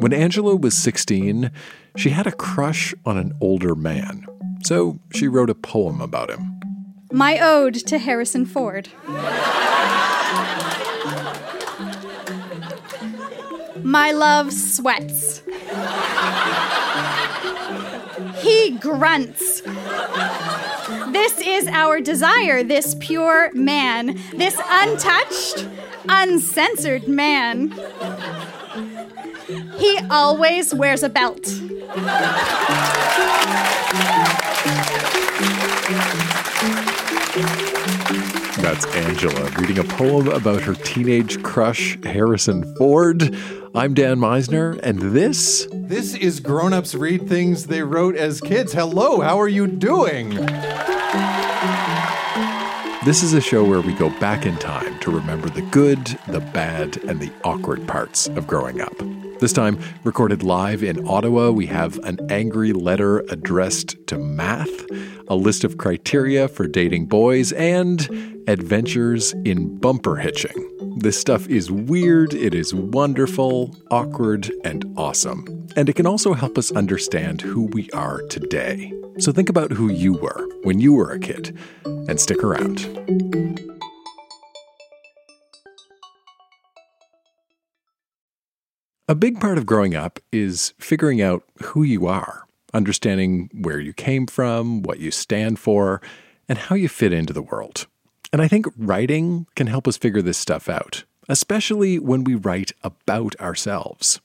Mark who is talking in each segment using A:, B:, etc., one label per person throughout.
A: When Angela was 16, she had a crush on an older man. So she wrote a poem about him.
B: My Ode to Harrison Ford. My love sweats. He grunts. This is our desire, this pure man, this untouched, uncensored man. He always wears a belt.
A: That's Angela reading a poem about her teenage crush, Harrison Ford. I'm Dan Misener, and this.
C: This is Grown Ups Read Things They Wrote as Kids. Hello, how are you doing?
A: This is a show where we go back in time to remember the good, the bad, and the awkward parts of growing up. This time, recorded live in Ottawa, we have an angry letter addressed to math, a list of criteria for dating boys, and adventures in bumper hitching. This stuff is weird, it is wonderful, awkward, and awesome. And it can also help us understand who we are today. So think about who you were when you were a kid, and stick around. A big part of growing up is figuring out who you are, understanding where you came from, what you stand for, and how you fit into the world. And I think writing can help us figure this stuff out, especially when we write about ourselves.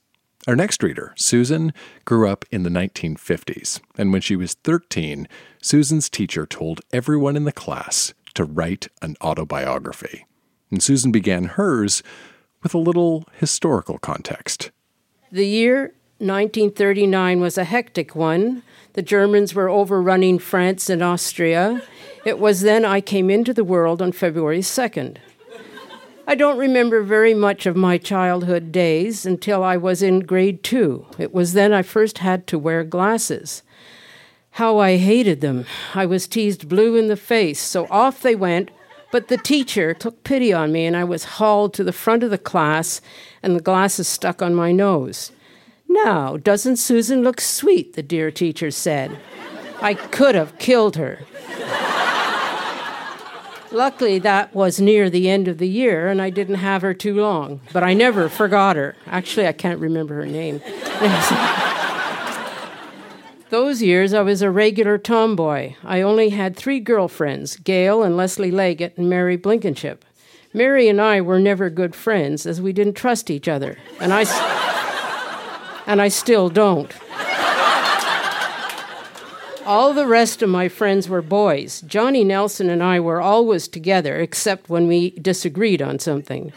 A: Our next reader, Susan, grew up in the 1950s, and when she was 13, Susan's teacher told everyone in the class to write an autobiography. And Susan began hers with a little historical context.
D: The year 1939 was a hectic one. The Germans were overrunning France and Austria. It was then I came into the world on February 2nd. I don't remember very much of my childhood days until I was in grade two. It was then I first had to wear glasses. How I hated them. I was teased blue in the face, so off they went. But the teacher took pity on me, and I was hauled to the front of the class, and the glasses stuck on my nose. Now, doesn't Susan look sweet? the dear teacher said. I could have killed her. Luckily, that was near the end of the year, and I didn't have her too long. But I never forgot her. Actually, I can't remember her name. Those years, I was a regular tomboy. I only had three girlfriends Gail and Leslie Leggett and Mary Blinkenship. Mary and I were never good friends as we didn't trust each other, and I, and I still don't. All the rest of my friends were boys. Johnny Nelson and I were always together, except when we disagreed on something.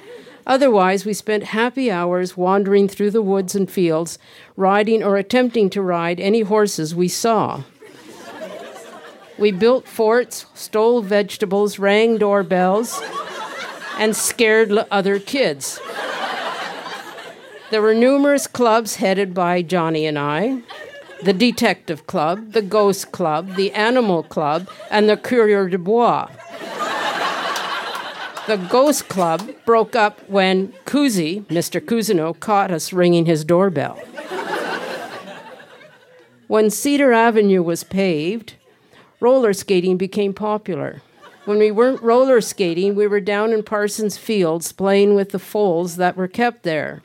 D: Otherwise, we spent happy hours wandering through the woods and fields, riding or attempting to ride any horses we saw. We built forts, stole vegetables, rang doorbells, and scared other kids. There were numerous clubs headed by Johnny and I the Detective Club, the Ghost Club, the Animal Club, and the Coureur de Bois. The Ghost Club broke up when Kuzi, Mr. Cousineau, caught us ringing his doorbell. when Cedar Avenue was paved, roller skating became popular. When we weren't roller skating, we were down in Parsons Fields playing with the foals that were kept there.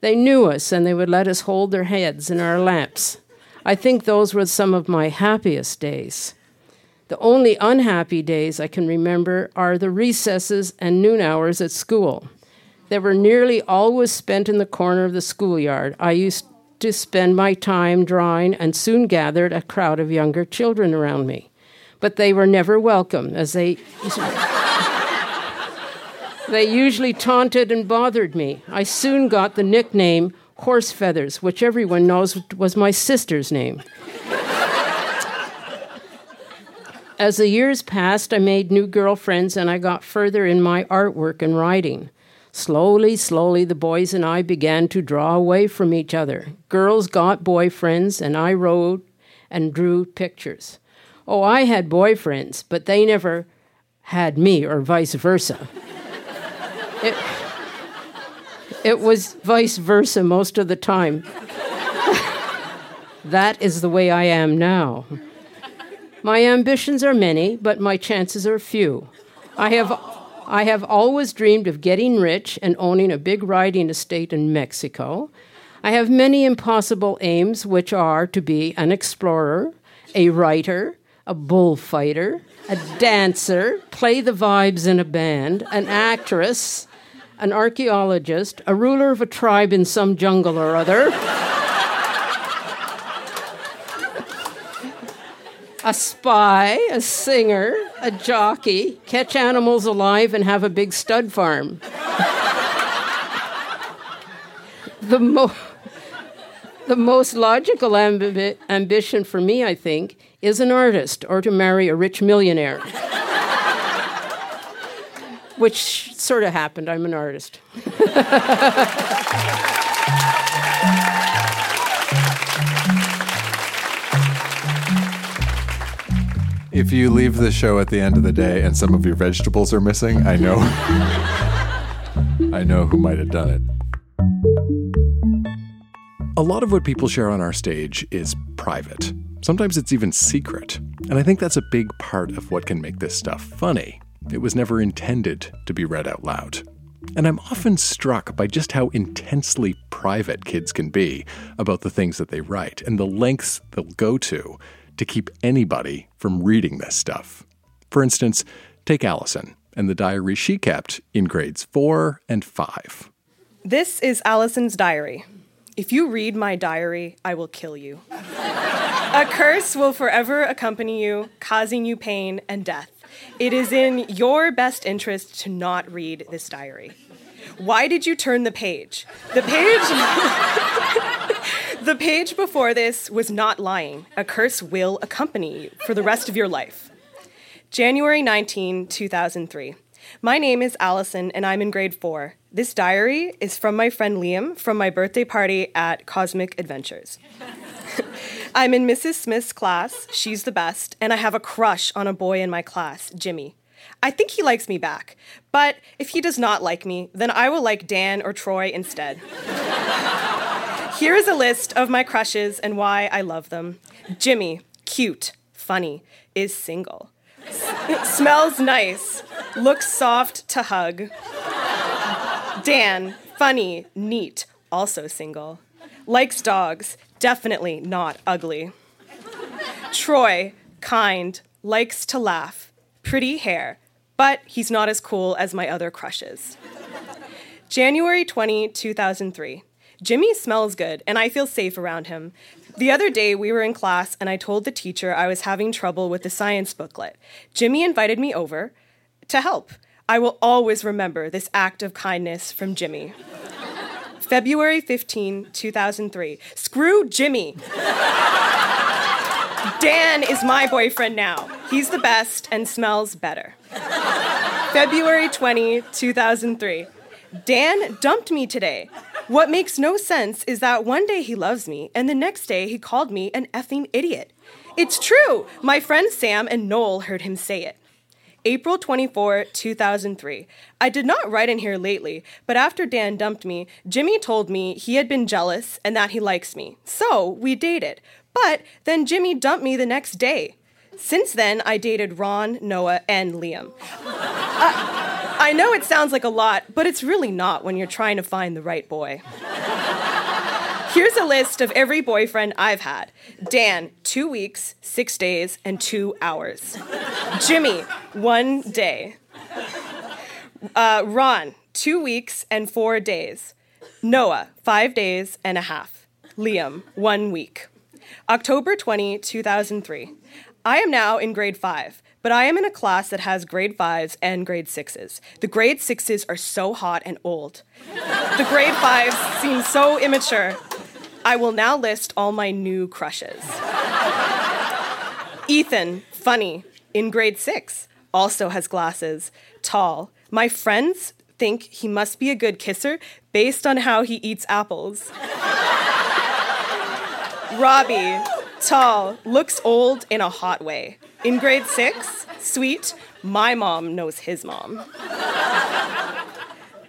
D: They knew us and they would let us hold their heads in our laps. I think those were some of my happiest days. The only unhappy days I can remember are the recesses and noon hours at school. They were nearly always spent in the corner of the schoolyard. I used to spend my time drawing and soon gathered a crowd of younger children around me. But they were never welcome, as they. they usually taunted and bothered me. I soon got the nickname Horse Feathers, which everyone knows was my sister's name. As the years passed, I made new girlfriends and I got further in my artwork and writing. Slowly, slowly, the boys and I began to draw away from each other. Girls got boyfriends, and I wrote and drew pictures. Oh, I had boyfriends, but they never had me, or vice versa. It, It was vice versa most of the time. that is the way I am now. My ambitions are many, but my chances are few. I have, I have always dreamed of getting rich and owning a big riding estate in Mexico. I have many impossible aims, which are to be an explorer, a writer, a bullfighter, a dancer, play the vibes in a band, an actress, an archaeologist, a ruler of a tribe in some jungle or other, a spy, a singer, a jockey, catch animals alive, and have a big stud farm. the, mo- the most logical ambi- ambition for me, I think, is an artist or to marry a rich millionaire. Which sort of happened. I'm an artist.
A: If you leave the show at the end of the day and some of your vegetables are missing, I know I know who might have done it. A lot of what people share on our stage is private. Sometimes it's even secret. And I think that's a big part of what can make this stuff funny. It was never intended to be read out loud. And I'm often struck by just how intensely private kids can be about the things that they write and the lengths they'll go to to keep anybody from reading this stuff. For instance, take Allison and the diary she kept in grades four and five.
E: This is Allison's diary. If you read my diary, I will kill you. A curse will forever accompany you, causing you pain and death. It is in your best interest to not read this diary. Why did you turn the page? The page The page before this was not lying. A curse will accompany you for the rest of your life. January 19, 2003. My name is Allison and I'm in grade 4. This diary is from my friend Liam from my birthday party at Cosmic Adventures. I'm in Mrs. Smith's class, she's the best, and I have a crush on a boy in my class, Jimmy. I think he likes me back, but if he does not like me, then I will like Dan or Troy instead. Here is a list of my crushes and why I love them. Jimmy, cute, funny, is single. S- smells nice, looks soft to hug. Dan, funny, neat, also single. Likes dogs, definitely not ugly. Troy, kind, likes to laugh, pretty hair, but he's not as cool as my other crushes. January 20, 2003. Jimmy smells good, and I feel safe around him. The other day, we were in class, and I told the teacher I was having trouble with the science booklet. Jimmy invited me over to help. I will always remember this act of kindness from Jimmy. February 15, 2003. Screw Jimmy. Dan is my boyfriend now. He's the best and smells better. February 20, 2003. Dan dumped me today. What makes no sense is that one day he loves me, and the next day he called me an effing idiot. It's true! My friends Sam and Noel heard him say it. April 24, 2003. I did not write in here lately, but after Dan dumped me, Jimmy told me he had been jealous and that he likes me. So we dated. But then Jimmy dumped me the next day. Since then, I dated Ron, Noah, and Liam. Uh, I know it sounds like a lot, but it's really not when you're trying to find the right boy. Here's a list of every boyfriend I've had Dan, two weeks, six days, and two hours. Jimmy, one day. Uh, Ron, two weeks and four days. Noah, five days and a half. Liam, one week. October 20, 2003. I am now in grade five, but I am in a class that has grade fives and grade sixes. The grade sixes are so hot and old. The grade fives seem so immature. I will now list all my new crushes. Ethan, funny, in grade six, also has glasses, tall. My friends think he must be a good kisser based on how he eats apples. Robbie, tall, looks old in a hot way. In grade six, sweet, my mom knows his mom.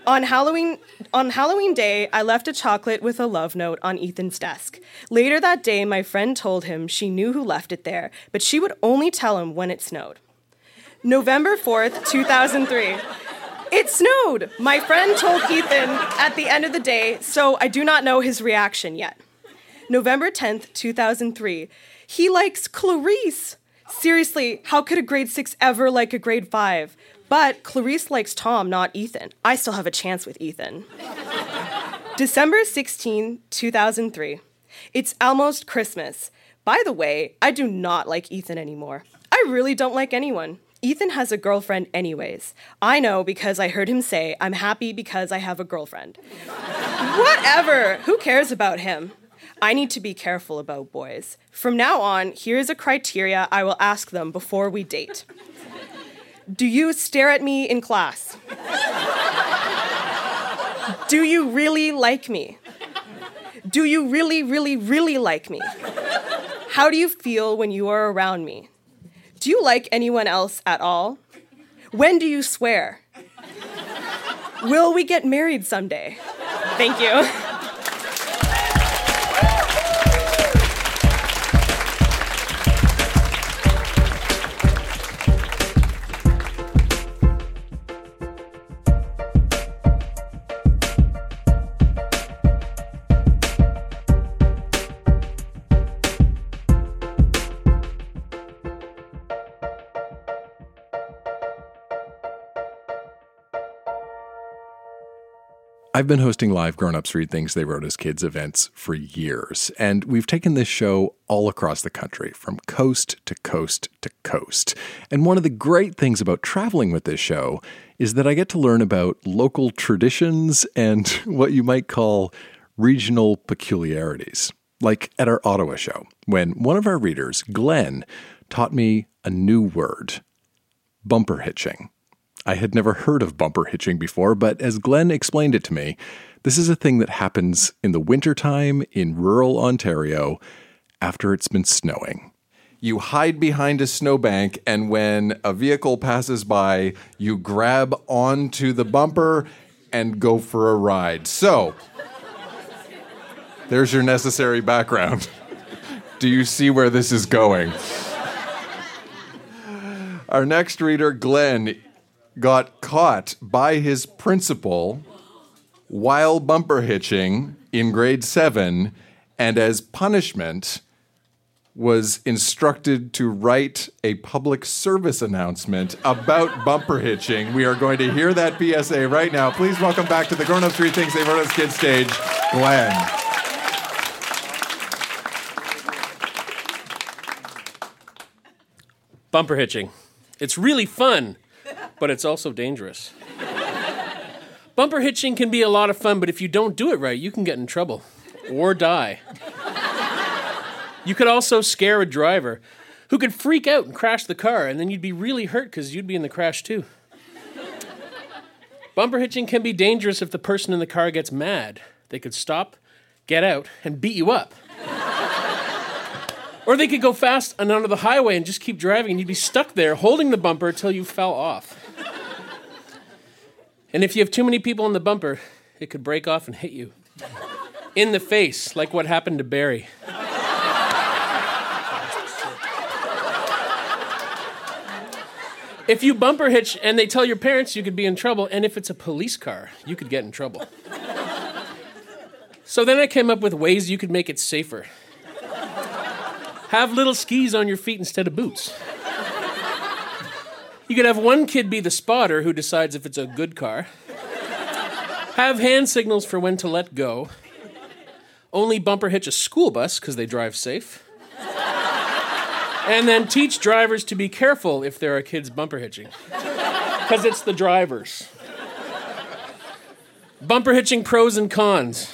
E: On Halloween, on Halloween Day, I left a chocolate with a love note on Ethan's desk. Later that day, my friend told him she knew who left it there, but she would only tell him when it snowed. November 4th, 2003. It snowed! My friend told Ethan at the end of the day, so I do not know his reaction yet. November 10th, 2003. He likes Clarice! Seriously, how could a grade 6 ever like a grade 5? But Clarice likes Tom, not Ethan. I still have a chance with Ethan. December 16, 2003. It's almost Christmas. By the way, I do not like Ethan anymore. I really don't like anyone. Ethan has a girlfriend, anyways. I know because I heard him say, I'm happy because I have a girlfriend. Whatever! Who cares about him? I need to be careful about boys. From now on, here's a criteria I will ask them before we date. Do you stare at me in class? Do you really like me? Do you really, really, really like me? How do you feel when you are around me? Do you like anyone else at all? When do you swear? Will we get married someday? Thank you.
A: I've been hosting live Grown Ups Read Things They Wrote as Kids events for years, and we've taken this show all across the country, from coast to coast to coast. And one of the great things about traveling with this show is that I get to learn about local traditions and what you might call regional peculiarities. Like at our Ottawa show, when one of our readers, Glenn, taught me a new word bumper hitching. I had never heard of bumper hitching before, but as Glenn explained it to me, this is a thing that happens in the wintertime in rural Ontario after it's been snowing.
C: You hide behind a snowbank, and when a vehicle passes by, you grab onto the bumper and go for a ride. So, there's your necessary background. Do you see where this is going? Our next reader, Glenn, got caught by his principal while bumper hitching in grade seven, and as punishment, was instructed to write a public service announcement about bumper hitching. We are going to hear that PSA right now. Please welcome back to the Grown Ups Read Things They Wrote as Kids stage, Glenn.
F: Bumper hitching. It's really fun but it's also dangerous. Bumper hitching can be a lot of fun, but if you don't do it right, you can get in trouble or die. You could also scare a driver who could freak out and crash the car, and then you'd be really hurt because you'd be in the crash too. Bumper hitching can be dangerous if the person in the car gets mad. They could stop, get out, and beat you up. or they could go fast and onto the highway and just keep driving, and you'd be stuck there holding the bumper until you fell off. And if you have too many people in the bumper, it could break off and hit you in the face, like what happened to Barry. If you bumper hitch and they tell your parents, you could be in trouble. And if it's a police car, you could get in trouble. So then I came up with ways you could make it safer. Have little skis on your feet instead of boots. You could have one kid be the spotter who decides if it's a good car. Have hand signals for when to let go. Only bumper hitch a school bus because they drive safe. And then teach drivers to be careful if there are kids bumper hitching. Because it's the drivers. Bumper hitching pros and cons.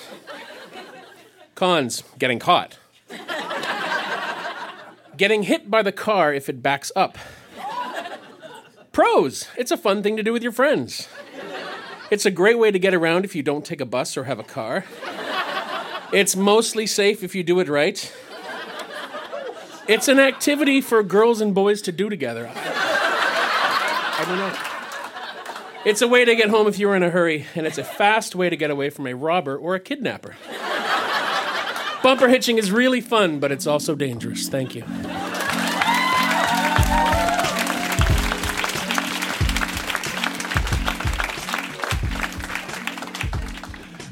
F: Cons getting caught. Getting hit by the car if it backs up. Pros, it's a fun thing to do with your friends. It's a great way to get around if you don't take a bus or have a car. It's mostly safe if you do it right. It's an activity for girls and boys to do together. I don't know. It's a way to get home if you're in a hurry, and it's a fast way to get away from a robber or a kidnapper. Bumper hitching is really fun, but it's also dangerous. Thank you.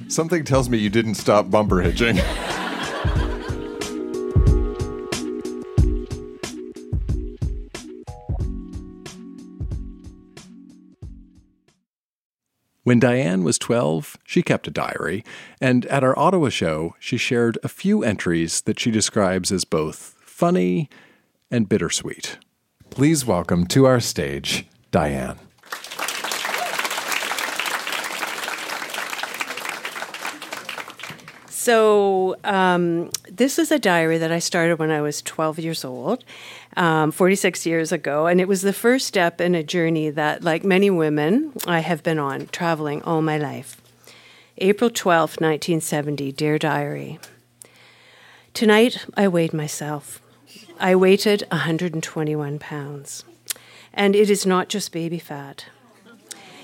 C: Something tells me you didn't stop bumper hitching.
A: When Diane was 12, she kept a diary, and at our Ottawa show, she shared a few entries that she describes as both funny and bittersweet.
C: Please welcome to our stage Diane.
G: So, um, this is a diary that I started when I was 12 years old, um, 46 years ago. And it was the first step in a journey that, like many women, I have been on, traveling all my life. April 12, 1970, Dear Diary. Tonight, I weighed myself. I weighted 121 pounds. And it is not just baby fat.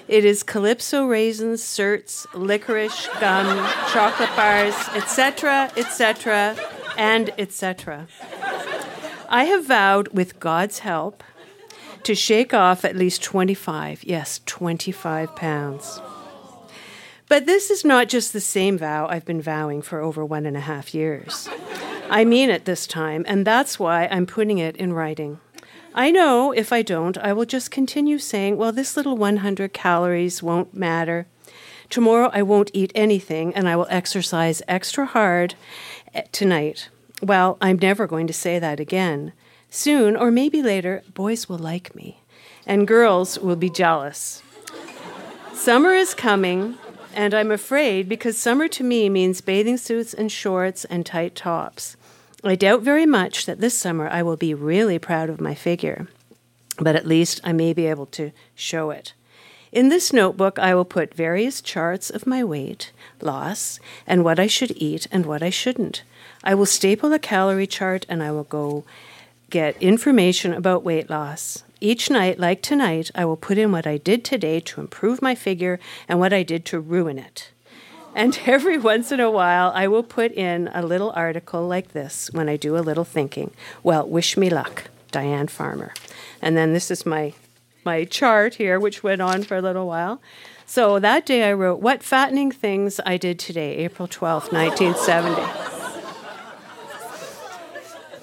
G: It is calypso raisins, certs, licorice, gum, chocolate bars, etc., etc., and etc. I have vowed, with God's help, to shake off at least 25, yes, 25 pounds. But this is not just the same vow I've been vowing for over one and a half years. I mean it this time, and that's why I'm putting it in writing. I know if I don't, I will just continue saying, well, this little 100 calories won't matter. Tomorrow I won't eat anything and I will exercise extra hard eh, tonight. Well, I'm never going to say that again. Soon, or maybe later, boys will like me and girls will be jealous. Summer is coming, and I'm afraid because summer to me means bathing suits and shorts and tight tops. I doubt very much that this summer I will be really proud of my figure, but at least I may be able to show it. In this notebook, I will put various charts of my weight loss and what I should eat and what I shouldn't. I will staple a calorie chart and I will go get information about weight loss. Each night, like tonight, I will put in what I did today to improve my figure and what I did to ruin it. And every once in a while, I will put in a little article like this when I do a little thinking. Well, wish me luck, Diane Farmer. And then this is my my chart here, which went on for a little while. So that day I wrote, What fattening things I did today, April 12th, 1970.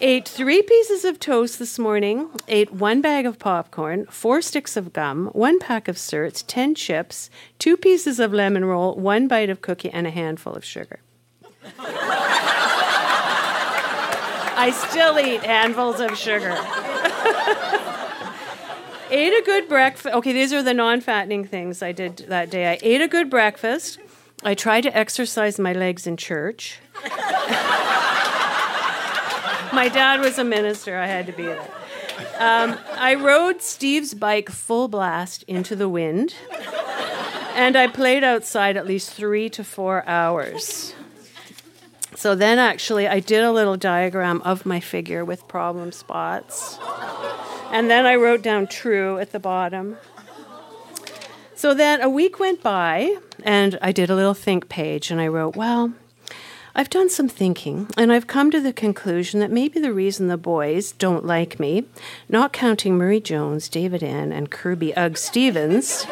G: Ate three pieces of toast this morning, ate one bag of popcorn, four sticks of gum, one pack of certs, ten chips, two pieces of lemon roll, one bite of cookie, and a handful of sugar. I still eat handfuls of sugar. ate a good breakfast. Okay, these are the non fattening things I did that day. I ate a good breakfast. I tried to exercise my legs in church. My dad was a minister. I had to be there. Um, I rode Steve's bike full blast into the wind, and I played outside at least three to four hours. So then, actually, I did a little diagram of my figure with problem spots. And then I wrote down true at the bottom. So then a week went by, and I did a little think page, and I wrote, well, I've done some thinking, and I've come to the conclusion that maybe the reason the boys don't like me, not counting Murray Jones, David N., and Kirby Ugg Stevens,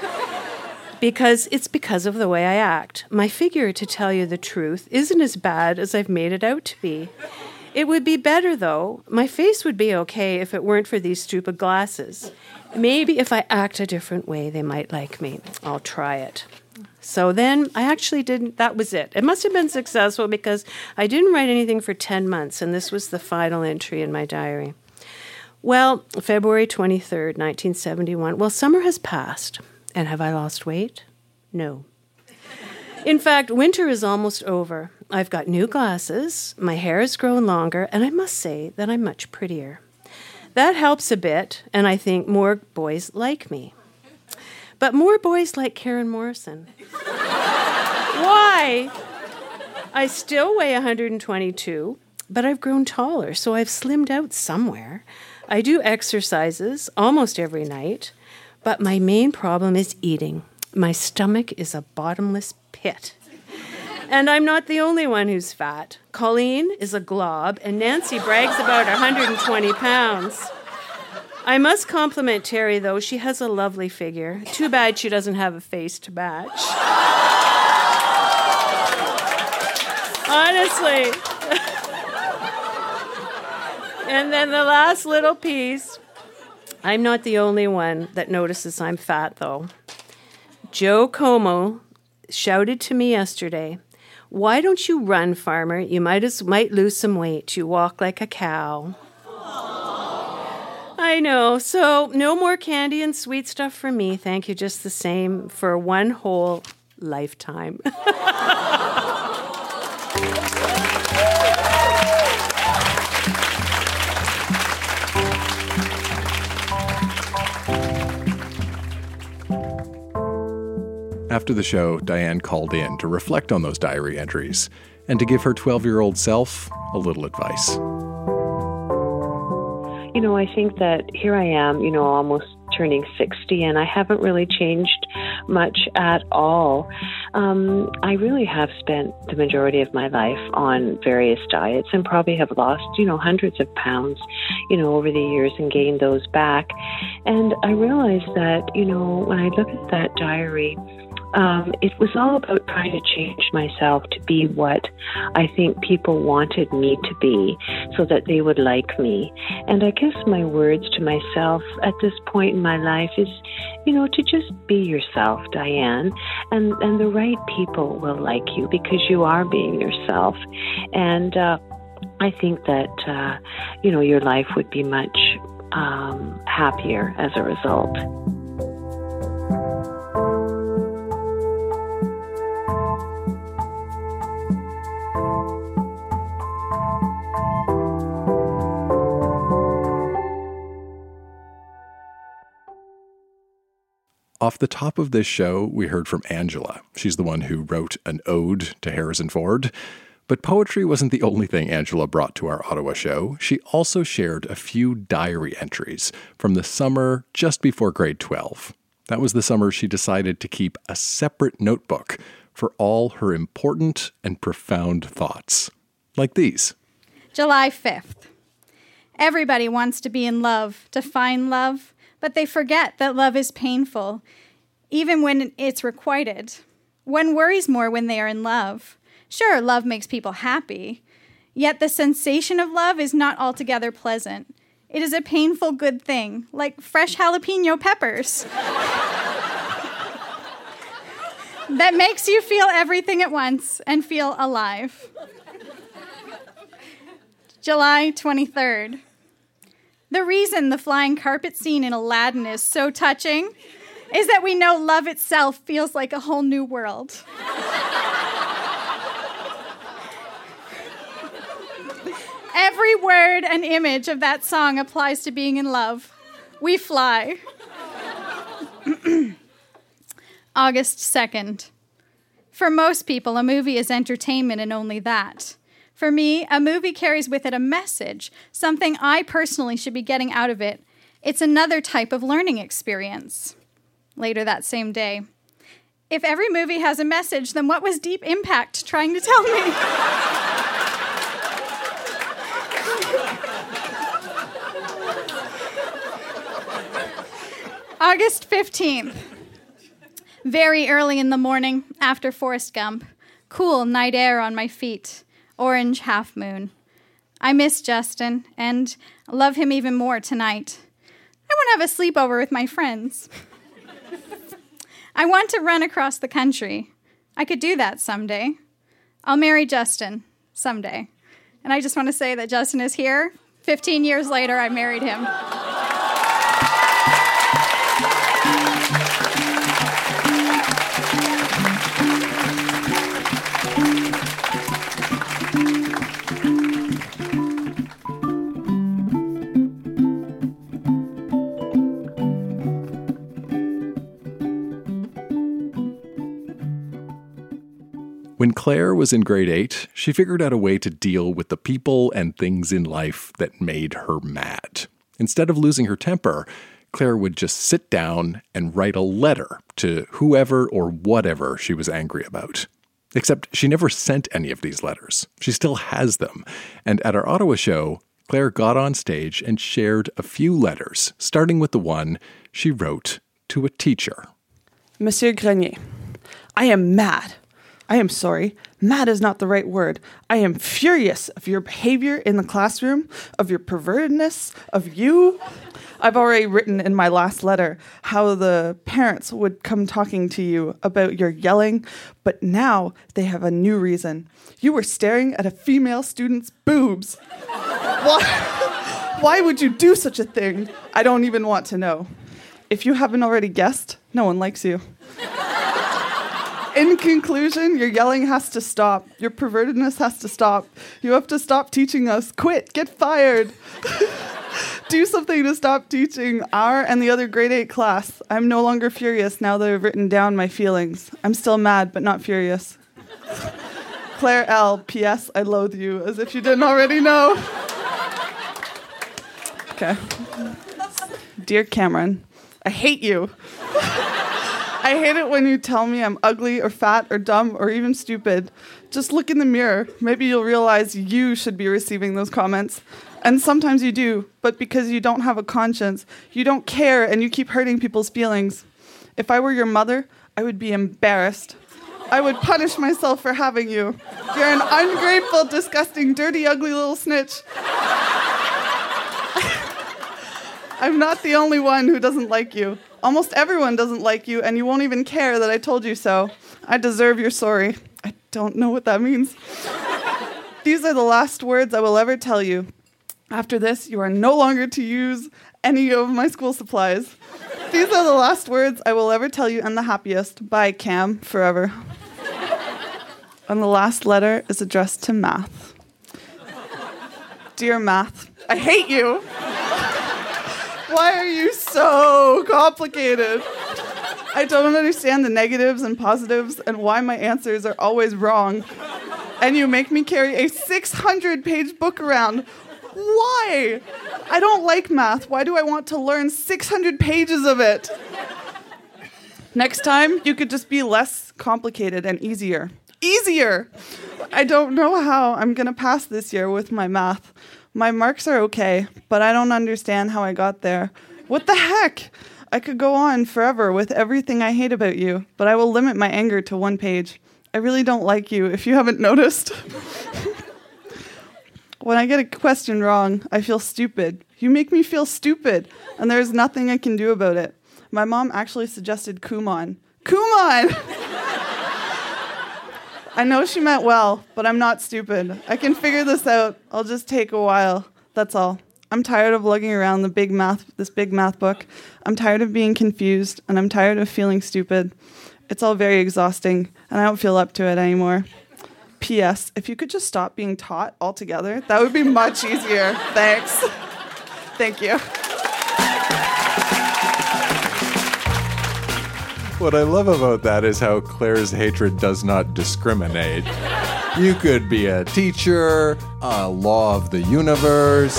G: because it's because of the way I act. My figure, to tell you the truth, isn't as bad as I've made it out to be. It would be better, though. My face would be okay if it weren't for these stupid glasses. Maybe if I act a different way, they might like me. I'll try it. So then I actually didn't, that was it. It must have been successful because I didn't write anything for 10 months, and this was the final entry in my diary. Well, February 23rd, 1971. Well, summer has passed. And have I lost weight? No. In fact, winter is almost over. I've got new glasses, my hair has grown longer, and I must say that I'm much prettier. That helps a bit, and I think more boys like me. But more boys like Karen Morrison. Why? I still weigh 122, but I've grown taller, so I've slimmed out somewhere. I do exercises almost every night, but my main problem is eating. My stomach is a bottomless pit. And I'm not the only one who's fat. Colleen is a glob, and Nancy brags about 120 pounds. I must compliment Terry, though. She has a lovely figure. Too bad she doesn't have a face to match. Honestly. and then the last little piece I'm not the only one that notices I'm fat, though. Joe Como shouted to me yesterday, why don't you run, farmer? You might as might lose some weight. You walk like a cow. I know. So no more candy and sweet stuff for me. Thank you just the same for one whole lifetime.
A: After the show, Diane called in to reflect on those diary entries and to give her 12 year old self a little advice.
H: You know, I think that here I am, you know, almost turning 60, and I haven't really changed much at all. Um, I really have spent the majority of my life on various diets and probably have lost, you know, hundreds of pounds, you know, over the years and gained those back. And I realized that, you know, when I look at that diary, um, it was all about trying to change myself to be what I think people wanted me to be so that they would like me. And I guess my words to myself at this point in my life is, you know, to just be yourself, Diane, and, and the right people will like you because you are being yourself. And uh, I think that, uh, you know, your life would be much um, happier as a result.
A: Off the top of this show, we heard from Angela. She's the one who wrote an ode to Harrison Ford. But poetry wasn't the only thing Angela brought to our Ottawa show. She also shared a few diary entries from the summer just before grade 12. That was the summer she decided to keep a separate notebook for all her important and profound thoughts. Like these
B: July 5th. Everybody wants to be in love, to find love, but they forget that love is painful, even when it's requited. One worries more when they are in love. Sure, love makes people happy, yet the sensation of love is not altogether pleasant. It is a painful good thing, like fresh jalapeno peppers. that makes you feel everything at once and feel alive. July 23rd. The reason the flying carpet scene in Aladdin is so touching is that we know love itself feels like a whole new world. Every word and image of that song applies to being in love. We fly. August 2nd. For most people, a movie is entertainment and only that. For me, a movie carries with it a message, something I personally should be getting out of it. It's another type of learning experience. Later that same day. If every movie has a message, then what was Deep Impact trying to tell me? August 15th. Very early in the morning, after Forrest Gump, cool night air on my feet orange half moon. I miss Justin and love him even more tonight. I want to have a sleepover with my friends. I want to run across the country. I could do that someday. I'll marry Justin someday. And I just want to say that Justin is here. 15 years later, I married him.
A: Claire was in grade 8, she figured out a way to deal with the people and things in life that made her mad. Instead of losing her temper, Claire would just sit down and write a letter to whoever or whatever she was angry about. Except she never sent any of these letters. She still has them. And at our Ottawa show, Claire got on stage and shared a few letters, starting with the one she wrote to a teacher.
I: Monsieur Grenier, I am mad. I am sorry. Mad is not the right word. I am furious of your behavior in the classroom, of your pervertedness, of you. I've already written in my last letter how the parents would come talking to you about your yelling, but now they have a new reason. You were staring at a female student's boobs. Why, why would you do such a thing? I don't even want to know. If you haven't already guessed, no one likes you. In conclusion, your yelling has to stop. Your pervertedness has to stop. You have to stop teaching us. Quit. Get fired. Do something to stop teaching our and the other grade 8 class. I'm no longer furious now that I've written down my feelings. I'm still mad, but not furious. Claire L. P.S. I loathe you, as if you didn't already know. Okay. Dear Cameron, I hate you. I hate it when you tell me I'm ugly or fat or dumb or even stupid. Just look in the mirror. Maybe you'll realize you should be receiving those comments. And sometimes you do, but because you don't have a conscience, you don't care and you keep hurting people's feelings. If I were your mother, I would be embarrassed. I would punish myself for having you. You're an ungrateful, disgusting, dirty, ugly little snitch. I'm not the only one who doesn't like you. Almost everyone doesn't like you, and you won't even care that I told you so. I deserve your sorry. I don't know what that means. These are the last words I will ever tell you. After this, you are no longer to use any of my school supplies. These are the last words I will ever tell you, and the happiest. Bye, Cam, forever. and the last letter is addressed to Math. Dear Math, I hate you. Why are you so complicated? I don't understand the negatives and positives and why my answers are always wrong. And you make me carry a 600 page book around. Why? I don't like math. Why do I want to learn 600 pages of it? Next time, you could just be less complicated and easier. Easier! I don't know how I'm gonna pass this year with my math. My marks are okay, but I don't understand how I got there. What the heck? I could go on forever with everything I hate about you, but I will limit my anger to one page. I really don't like you, if you haven't noticed. when I get a question wrong, I feel stupid. You make me feel stupid, and there's nothing I can do about it. My mom actually suggested Kumon. Kumon! I know she meant well, but I'm not stupid. I can figure this out. I'll just take a while. That's all. I'm tired of lugging around the big math this big math book. I'm tired of being confused and I'm tired of feeling stupid. It's all very exhausting and I don't feel up to it anymore. PS, if you could just stop being taught altogether, that would be much easier. Thanks. Thank you.
C: What I love about that is how Claire's hatred does not discriminate. You could be a teacher, a law of the universe.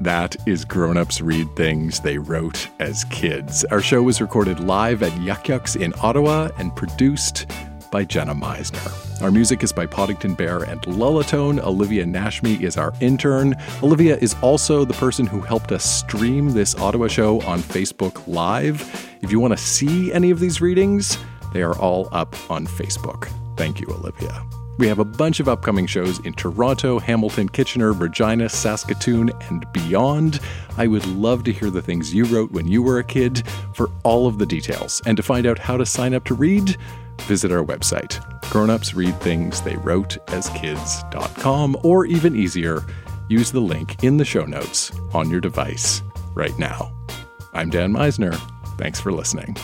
A: That is Grown Ups Read Things They Wrote as Kids. Our show was recorded live at Yuk Yuk's in Ottawa and produced by Jenna Misener. Our music is by Poddington Bear and Lullatone. Olivia Nashmi is our intern. Olivia is also the person who helped us stream this Ottawa show on Facebook Live. If you want to see any of these readings, they are all up on Facebook. Thank you, Olivia. We have a bunch of upcoming shows in Toronto, Hamilton, Kitchener, Regina, Saskatoon, and beyond. I would love to hear the things you wrote when you were a kid. For all of the details and to find out how to sign up to read, visit our website, grownups read things they wrote as kids.com, or even easier, use the link in the show notes on your device right now. I'm Dan Misener. Thanks for listening.